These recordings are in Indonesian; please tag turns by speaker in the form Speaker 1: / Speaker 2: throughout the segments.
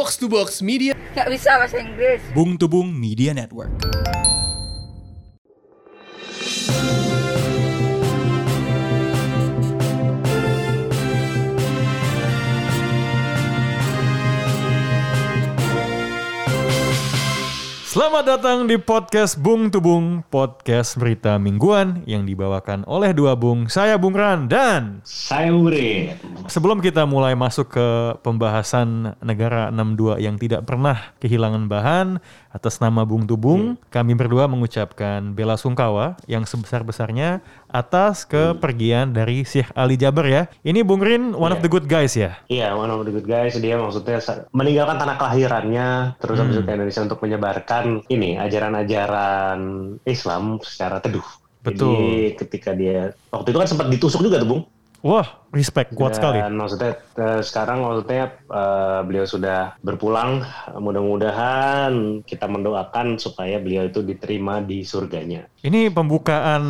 Speaker 1: Box to Box Media.
Speaker 2: Nggak bisa bahasa Inggris.
Speaker 3: Bung Tubung Media Network. Selamat datang di podcast Bung Tubung, podcast berita mingguan yang dibawakan oleh dua bung, saya Bung Ran dan
Speaker 4: Saya Buri.
Speaker 3: Sebelum kita mulai masuk ke pembahasan negara 62 yang tidak pernah kehilangan bahan atas nama Bung Tubung, kami berdua mengucapkan bela sungkawa yang sebesar-besarnya atas kepergian dari Syekh Ali Jaber ya. Ini Bung Rin one of the good guys ya.
Speaker 4: Iya, one of the good guys. Dia maksudnya meninggalkan tanah kelahirannya, terus habis itu ke Indonesia untuk menyebarkan ini ajaran-ajaran Islam secara teduh.
Speaker 3: Betul.
Speaker 4: Jadi ketika dia waktu itu kan sempat ditusuk juga tuh, Bung.
Speaker 3: Wah, respect kuat sekali.
Speaker 4: Dan maksudnya eh, sekarang maksudnya eh, beliau sudah berpulang. Mudah-mudahan kita mendoakan supaya beliau itu diterima di surganya.
Speaker 3: Ini pembukaan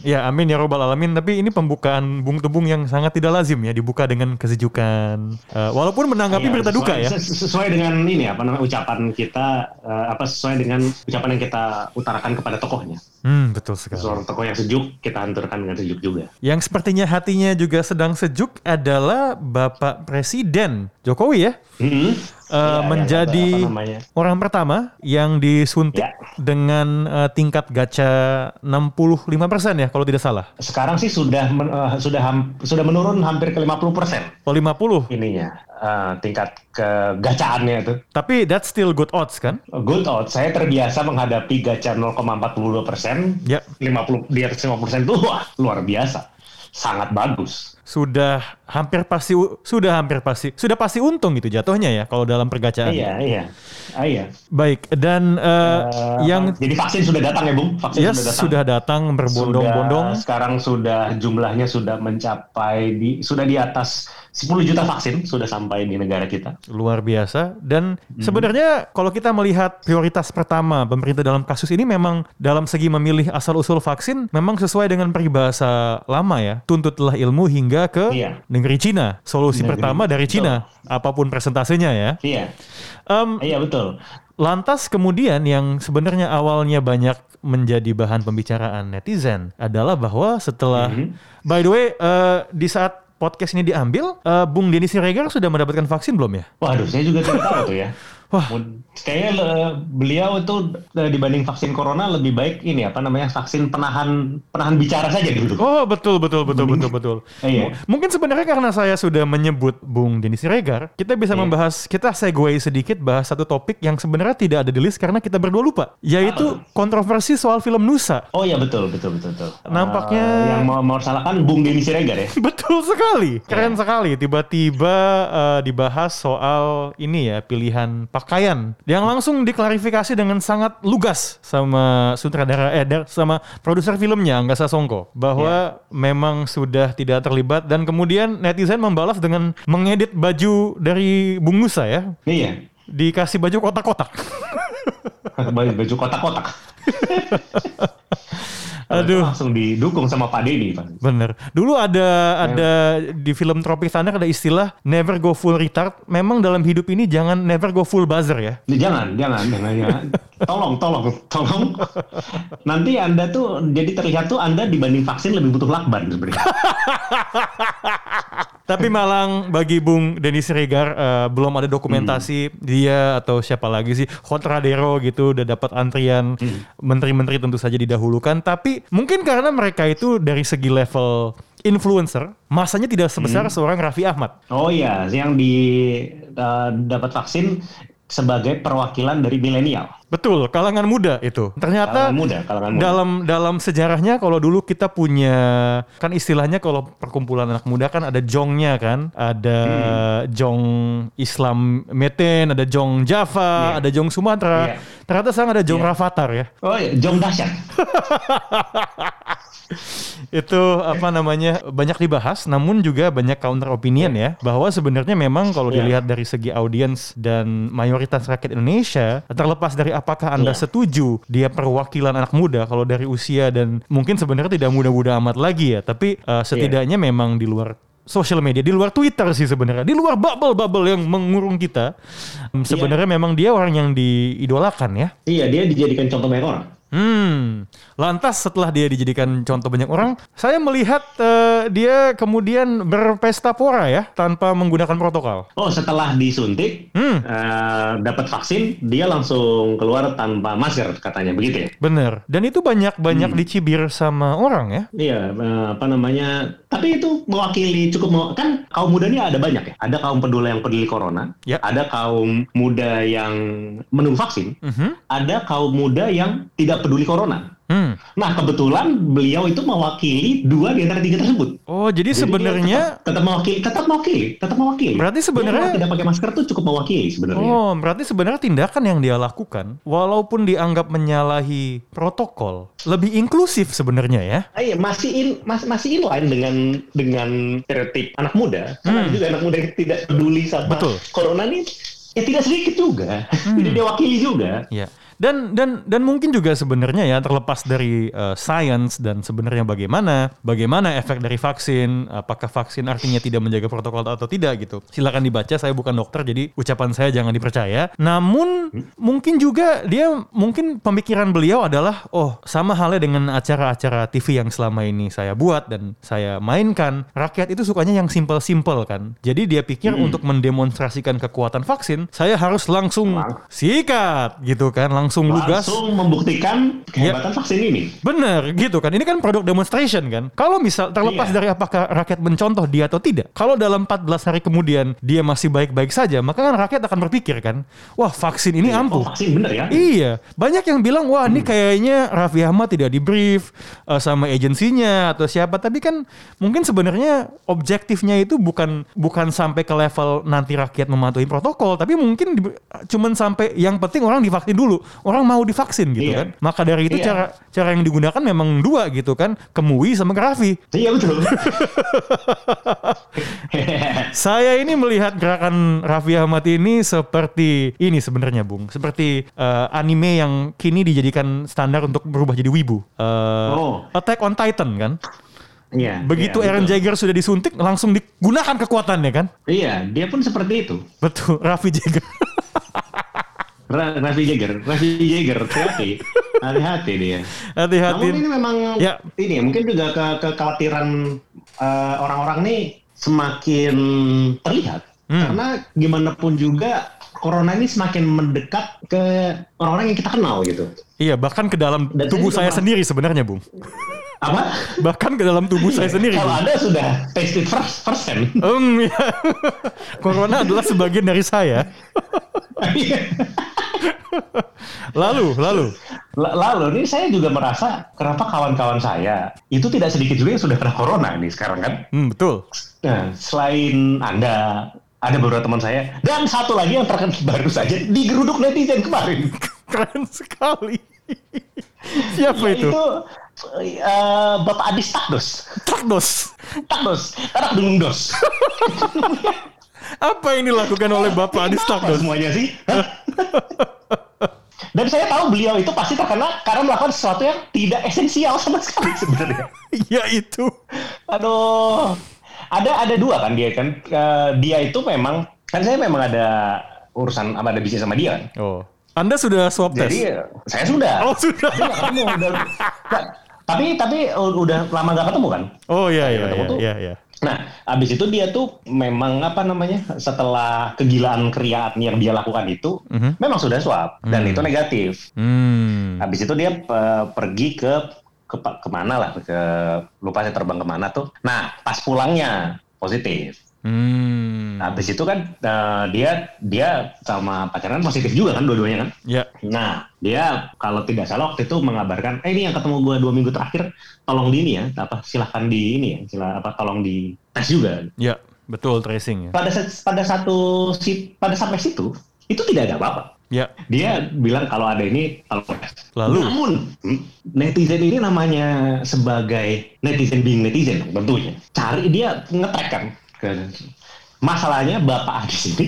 Speaker 3: ya amin ya robbal alamin tapi ini pembukaan Bung Tubung yang sangat tidak lazim ya dibuka dengan kesejukan. Eh, walaupun menanggapi
Speaker 4: Iya,
Speaker 3: berita duka ya.
Speaker 4: ses- Sesuai dengan ini apa namanya ucapan kita eh, apa sesuai dengan ucapan yang kita utarakan kepada tokohnya.
Speaker 3: Hmm, betul sekali.
Speaker 4: Seorang tokoh yang sejuk kita hancurkan dengan sejuk juga.
Speaker 3: Yang sepertinya hatinya juga sedang sejuk adalah Bapak Presiden Jokowi ya.
Speaker 4: Hmm.
Speaker 3: Eh,
Speaker 4: Iya,
Speaker 3: menjadi
Speaker 4: namanya?
Speaker 3: orang pertama yang disuntik
Speaker 4: Ya.
Speaker 3: dengan eh, tingkat gacha 65% ya kalau tidak salah.
Speaker 4: Sekarang sih sudah men- eh, sudah ham- sudah menurun hampir ke 50%
Speaker 3: Oh 50.
Speaker 4: ininya eh, tingkat kegacaannya itu.
Speaker 3: Tapi that's still good odds kan?
Speaker 4: Good out. Saya terbiasa menghadapi gacha 0,42 persen.
Speaker 3: Ya.
Speaker 4: 50 di atas 50 persen itu wah luar biasa. Sangat bagus.
Speaker 3: Sudah hampir pasti sudah hampir pasti sudah pasti untung gitu jatuhnya ya kalau dalam pergacaan.
Speaker 4: Iya, iya. Ah, iya.
Speaker 3: Baik dan eh,
Speaker 4: Eh,
Speaker 3: yang
Speaker 4: jadi vaksin sudah datang ya, Bung? Vaksin
Speaker 3: yes,
Speaker 4: sudah datang.
Speaker 3: sudah datang berbondong-bondong.
Speaker 4: Sekarang sudah jumlahnya sudah mencapai di sudah di atas 10 juta vaksin sudah sampai di negara kita.
Speaker 3: luar biasa dan
Speaker 4: Hmm.
Speaker 3: sebenarnya kalau kita melihat prioritas pertama pemerintah dalam kasus ini memang dalam segi memilih asal usul vaksin memang sesuai dengan peribahasa lama ya tuntutlah ilmu hingga ke
Speaker 4: Iya.
Speaker 3: negeri Cina solusi
Speaker 4: Negeri-
Speaker 3: pertama dari Cina apa pun presentasenya ya
Speaker 4: Iya,
Speaker 3: Em,
Speaker 4: iya betul.
Speaker 3: lantas kemudian yang sebenarnya awalnya banyak menjadi bahan pembicaraan netizen adalah bahwa setelah
Speaker 4: Mhm.
Speaker 3: by the way eh, di saat podcast ini diambil eh, Bung Denny Siregar sudah mendapatkan vaksin belum ya
Speaker 4: Waduh, saya juga tidak tahu tuh ya.
Speaker 3: Wah.
Speaker 4: Kayaknya le- beliau itu eh, dibanding vaksin corona lebih baik ini apa namanya vaksin penahan penahan bicara saja dulu.
Speaker 3: Oh betul betul betul betul betul.
Speaker 4: Iya.
Speaker 3: Mungkin sebenarnya karena saya sudah menyebut Bung Denny Siregar, kita bisa
Speaker 4: Iya.
Speaker 3: membahas kita segue sedikit bahas satu topik yang sebenarnya tidak ada di list karena kita berdua lupa, yaitu kontroversi soal film Nusa.
Speaker 4: Oh iya betul betul betul betul.
Speaker 3: Nampaknya-
Speaker 4: Eh, yang mau mau salahkan Bung Denny Siregar ya.
Speaker 3: Betul sekali, keren
Speaker 4: Iya.
Speaker 3: sekali. Tiba-tiba eh, dibahas soal ini ya pilihan pakaian, yang langsung diklarifikasi dengan sangat lugas sama sutradara eh sama produser filmnya Angga Sasongko bahwa
Speaker 4: Iya.
Speaker 3: memang sudah tidak terlibat dan kemudian netizen membalas dengan mengedit baju dari Bung Nusa ya,
Speaker 4: Iya.
Speaker 3: dikasih baju kotak-kotak.
Speaker 4: baju kotak-kotak.
Speaker 3: Aduh.
Speaker 4: Langsung didukung sama Pak. Pak.
Speaker 3: Bener. Dulu ada ada di film Tropic Thunder ada istilah never go full retard. Memang dalam hidup ini jangan never go full buzzer ya.
Speaker 4: Jangan, jangan, jangan, jangan. Tolong, tolong, tolong. Nanti Anda tuh jadi terlihat tuh Anda dibanding vaksin lebih butuh lakban sebenarnya.
Speaker 3: Tapi malang bagi Bung Denny Siregar eh, belum ada dokumentasi dia atau siapa lagi sih Hotradero gitu udah dapat antrian menteri-menteri tentu saja didahulukan. Tapi mungkin karena mereka itu dari segi level influencer masanya tidak sebesar seorang Raffi Ahmad.
Speaker 4: Oh iya, yang di uh, dapat vaksin sebagai perwakilan dari milenial.
Speaker 3: Betul, kalangan muda itu. Ternyata
Speaker 4: Kalangan muda, kalangan muda.
Speaker 3: dalam dalam sejarahnya kalau dulu kita punya kan istilahnya kalau perkumpulan anak muda kan ada jongnya kan, ada
Speaker 4: Hmm.
Speaker 3: jong Islam Meten, ada jong Java,
Speaker 4: Iya.
Speaker 3: ada jong Sumatera.
Speaker 4: Iya.
Speaker 3: Ternyata sekarang ada jong
Speaker 4: Iya.
Speaker 3: Rafathar ya.
Speaker 4: Oh iya, Jong dahsyat.
Speaker 3: itu apa namanya banyak dibahas namun juga banyak counter opinion ya bahwa sebenarnya memang kalau
Speaker 4: Iya.
Speaker 3: dilihat dari segi audiens dan mayoritas rakyat Indonesia terlepas dari apakah Anda
Speaker 4: Iya.
Speaker 3: setuju dia perwakilan anak muda kalau dari usia dan mungkin sebenarnya tidak muda-muda amat lagi ya tapi uh, setidaknya memang di luar sosial media, di luar Twitter sih sebenarnya, di luar bubble-bubble yang mengurung kita. Sebenarnya memang dia orang yang diidolakan ya.
Speaker 4: Iya, dia dijadikan contoh banyak orang.
Speaker 3: Hmm, lantas setelah dia dijadikan contoh banyak orang, saya melihat eh, dia kemudian berpesta pora ya tanpa menggunakan protokol.
Speaker 4: Oh, setelah disuntik,
Speaker 3: Hmm.
Speaker 4: eh, dapat vaksin, dia langsung keluar tanpa masker katanya, begitu ya?
Speaker 3: Bener. Dan itu banyak-banyak dicibir sama orang ya.
Speaker 4: Iya, eh, apa namanya? Tapi itu mewakili cukup mau kan kaum muda ini ada banyak ya. Ada kaum peduli yang peduli corona,
Speaker 3: Ya.
Speaker 4: ada kaum muda yang menunggu vaksin,
Speaker 3: Mhm.
Speaker 4: ada kaum muda yang tidak peduli corona.
Speaker 3: Hmm.
Speaker 4: Nah, kebetulan beliau itu mewakili dua di antara tiga tersebut.
Speaker 3: Oh, jadi
Speaker 4: Jadi
Speaker 3: sebenarnya
Speaker 4: tetap, tetap mewakili, tetap mewakili, tetap mewakili.
Speaker 3: Berarti sebenarnya-
Speaker 4: Dia tidak pakai masker tuh cukup mewakili sebenarnya.
Speaker 3: Oh, berarti sebenarnya tindakan yang dia lakukan, walaupun dianggap menyalahi protokol, lebih inklusif sebenarnya ya.
Speaker 4: Ah, iya, masih in, mas, masih inline dengan dengan stereotip anak muda. Karena ada juga anak muda yang tidak peduli sama
Speaker 3: Hmm. Betul.
Speaker 4: corona nih. Ya tidak sedikit juga. Jadi dia wakili juga.
Speaker 3: Ya. Dan dan dan mungkin juga sebenarnya ya terlepas dari uh, science dan sebenarnya bagaimana bagaimana efek dari vaksin, apakah vaksin artinya tidak menjaga protokol atau tidak gitu. Silakan dibaca, saya bukan dokter jadi ucapan saya jangan dipercaya. Namun mungkin juga dia mungkin pemikiran beliau adalah oh sama halnya dengan acara-acara TV yang selama ini saya buat dan saya mainkan. Rakyat itu sukanya yang simple-simple kan. Jadi dia pikir untuk mendemonstrasikan kekuatan vaksin, saya harus langsung
Speaker 4: Lang-
Speaker 3: sikat gitu kan, langsung lugas.
Speaker 4: Langsung membuktikan kehebatan vaksin ini.
Speaker 3: Bener gitu kan. Ini kan produk demonstration kan. Kalau misal terlepas
Speaker 4: Iya.
Speaker 3: dari apakah rakyat mencontoh dia atau tidak. Kalau dalam 14 hari kemudian dia masih baik-baik saja, maka kan rakyat akan berpikir kan, wah vaksin ini
Speaker 4: Oh,
Speaker 3: ampuh.
Speaker 4: vaksin bener ya?
Speaker 3: Iya, banyak yang bilang wah
Speaker 4: Hmm.
Speaker 3: ini kayaknya Raffi Ahmad tidak di brief uh, sama agensinya atau siapa, tapi kan mungkin sebenarnya objektifnya itu bukan bukan sampai ke level nanti rakyat mematuhi protokol, tapi mungkin di- cuman sampai yang penting orang divaksin dulu, orang mau divaksin gitu
Speaker 4: Iya.
Speaker 3: kan. Maka dari itu
Speaker 4: Iya.
Speaker 3: cara cara yang digunakan memang dua gitu kan, Kemui sama ke Raffi.
Speaker 4: Iya betul.
Speaker 3: Saya ini melihat gerakan Raffi Ahmad ini seperti ini sebenarnya, Bung. Seperti eh, anime yang kini dijadikan standar untuk berubah jadi wibu. Eh,
Speaker 4: Oh.
Speaker 3: Attack on Titan kan.
Speaker 4: Iya.
Speaker 3: Begitu
Speaker 4: iya,
Speaker 3: Eren
Speaker 4: betul.
Speaker 3: Jagger sudah disuntik, langsung digunakan kekuatannya kan.
Speaker 4: Iya, dia pun seperti itu.
Speaker 3: Betul, Raffi Jagger.
Speaker 4: Ra- Raffi Jagger, Raffi Jagger, hati-hati, hati-hati dia.
Speaker 3: Hati-hati.
Speaker 4: Namun ini memang
Speaker 3: Ya.
Speaker 4: ini mungkin juga ke kekhawatiran eh, orang-orang nih semakin terlihat
Speaker 3: Hmm.
Speaker 4: karena gimana pun juga corona ini semakin mendekat ke orang-orang yang kita kenal gitu.
Speaker 3: Iya, bahkan ke dalam
Speaker 4: Dan
Speaker 3: tubuh saya sendiri sebenarnya, Bung.
Speaker 4: Apa?
Speaker 3: Bahkan ke dalam tubuh saya sendiri.
Speaker 4: Kalau. Anda sudah taste it first, hand.
Speaker 3: Em, ya. Corona adalah sebagian dari saya. Lalu, lalu.
Speaker 4: L- Lalu nih saya juga merasa kenapa kawan-kawan saya itu tidak sedikit juga yang sudah kena corona nih sekarang kan.
Speaker 3: Hmm, betul.
Speaker 4: Nah, selain Anda, ada beberapa teman saya, dan satu lagi yang terkenal baru saja digeruduk netizen kemarin.
Speaker 3: Keren sekali. Siapa itu?
Speaker 4: Itu eh, Bapak Adis Takdos.
Speaker 3: Takdos.
Speaker 4: Takdos, tarak dos.
Speaker 3: Apa yang dilakukan oleh Bapak Adis Takdos?
Speaker 4: semuanya sih? Hah? Dan saya tahu beliau itu pasti terkenal karena melakukan sesuatu yang tidak esensial sama sekali sebenarnya.
Speaker 3: Ya itu.
Speaker 4: Aduh, ada ada dua kan dia kan Eh, dia itu memang kan saya memang ada urusan apa ada bisnis sama dia kan.
Speaker 3: Oh. Anda sudah swab tes?
Speaker 4: Jadi saya sudah.
Speaker 3: Oh, sudah.
Speaker 4: Tapi udah- tapi tapi uh, udah lama gak ketemu kan.
Speaker 3: Oh iya iya
Speaker 4: ketemu
Speaker 3: iya
Speaker 4: tuh.
Speaker 3: iya iya.
Speaker 4: Nah, abis itu dia tuh memang apa namanya setelah kegilaan keriaan yang dia lakukan itu
Speaker 3: Mhm.
Speaker 4: memang sudah swab dan
Speaker 3: Hmm.
Speaker 4: itu negatif.
Speaker 3: Hmm.
Speaker 4: Habis itu dia eh, pergi ke ke ke mana lah ke lupa saya terbang ke mana tuh. Nah pas pulangnya positif.
Speaker 3: Hmm.
Speaker 4: Habis itu kan eh, dia dia sama pacaran positif juga kan dua-duanya kan.
Speaker 3: Ya.
Speaker 4: Nah dia kalau tidak salah waktu itu mengabarkan, eh ini yang ketemu gue dua minggu terakhir, tolong di ini ya, apa silahkan di ini ya, sila, apa tolong di tes juga.
Speaker 3: Ya. Betul tracing ya.
Speaker 4: Pada pada satu si pada sampai situ itu tidak ada apa-apa.
Speaker 3: Ya.
Speaker 4: Dia bilang kalau ada ini tes.
Speaker 3: Lalu?
Speaker 4: Namun netizen ini namanya sebagai netizen being netizen tentunya. Cari dia ngetrack kan. Ke, masalahnya Bapak Adis ini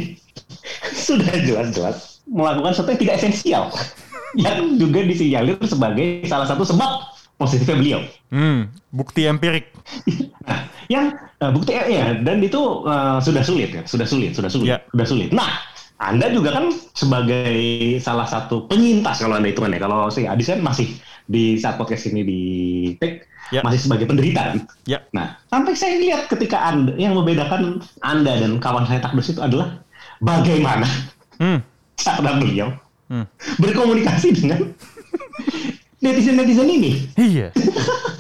Speaker 4: sudah jelas-jelas melakukan sesuatu yang tidak esensial. yang juga disinyalir sebagai salah satu sebab positifnya beliau.
Speaker 3: Hmm, bukti empirik.
Speaker 4: nah, yang uh, bukti ya dan itu uh, sudah sulit ya, sudah sulit, sudah sulit,
Speaker 3: Ya.
Speaker 4: sudah sulit. Nah, Anda juga kan sebagai salah satu penyintas kalau Anda hitungan ya. Kalau si Adis kan masih di saat podcast ini di take
Speaker 3: Ya.
Speaker 4: masih sebagai penderita kan.
Speaker 3: Ya.
Speaker 4: Nah, sampai saya lihat ketika Anda yang membedakan Anda dan kawan saya Takdus itu adalah bagaimana
Speaker 3: Hmm.
Speaker 4: cara beliau
Speaker 3: Hmm.
Speaker 4: berkomunikasi dengan netizen-netizen ini.
Speaker 3: Iya.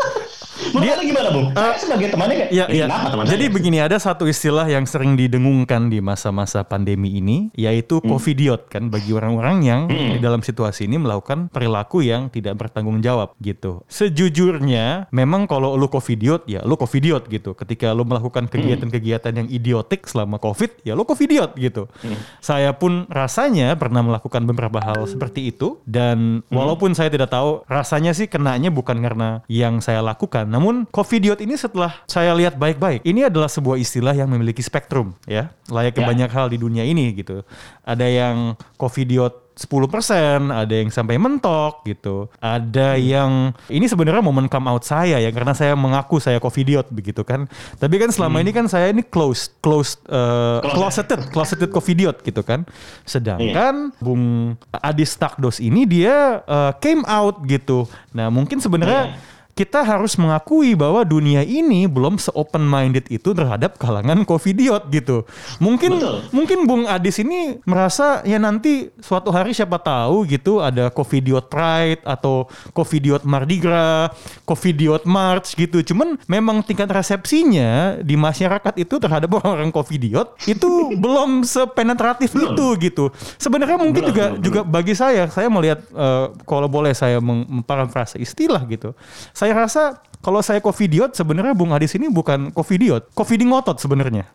Speaker 4: Menurut Anda gimana, Bung? Saya sebagai temannya kayak,
Speaker 3: Iya,
Speaker 4: "Eh,
Speaker 3: iya.
Speaker 4: kenapa teman
Speaker 3: Jadi
Speaker 4: saya?"
Speaker 3: begini ada satu istilah yang sering didengungkan di masa-masa pandemi ini, yaitu covidiot kan bagi orang-orang yang di dalam situasi ini melakukan perilaku yang tidak bertanggung jawab gitu. Sejujurnya, memang kalau lu covidiot ya lu covidiot gitu. Ketika lu melakukan kegiatan-kegiatan yang idiotik selama covid, ya lu covidiot gitu. Saya pun rasanya pernah melakukan beberapa hal seperti itu dan walaupun saya tidak tahu rasanya sih kenanya bukan karena yang saya lakukan, namun covidiot ini setelah saya lihat baik-baik, ini adalah sebuah istilah yang memiliki spektrum ya, layaknya
Speaker 4: Ya.
Speaker 3: banyak hal di dunia ini gitu. Ada yang covidiot 10%, ada yang sampai mentok gitu. Ada yang ini sebenarnya momen come out saya ya karena saya mengaku saya covidiot begitu kan. Tapi kan selama ini kan saya ini closed closed uh,
Speaker 4: Closet.
Speaker 3: closeted closeted covidiot gitu kan. Sedangkan Bung Adis Takdos ini dia uh, came out gitu. Nah, mungkin sebenarnya
Speaker 4: Iya.
Speaker 3: Kita harus mengakui bahwa dunia ini belum se-open minded itu terhadap kalangan covidiot gitu. Mungkin
Speaker 4: Betul.
Speaker 3: mungkin Bung Adis ini merasa ya nanti suatu hari siapa tahu gitu ada covidiot pride atau covidiot Mardi Gras, covidiot March gitu. Cuman memang tingkat resepsinya di masyarakat itu terhadap orang-orang covidiot itu belum sepenetratif
Speaker 4: Belum.
Speaker 3: itu gitu. Sebenarnya mungkin
Speaker 4: Belum,
Speaker 3: juga
Speaker 4: belum,
Speaker 3: juga bagi saya saya melihat eh, kalau boleh saya memparafrase istilah gitu. Saya rasa kalau saya covidiot sebenarnya Bung Adis ini bukan covidiot, covidi ngotot sebenarnya.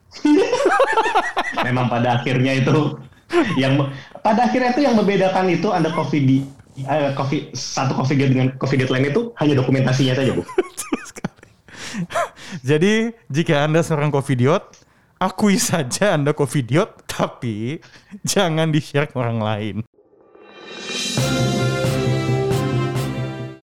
Speaker 4: Memang pada akhirnya itu yang pada akhirnya itu yang membedakan itu Anda covid di eh, COVID, satu COVID dengan COVID lain itu hanya dokumentasinya saja, Bu.
Speaker 3: Jadi jika Anda seorang covidiot, akui saja Anda covidiot, tapi jangan di-share ke orang lain.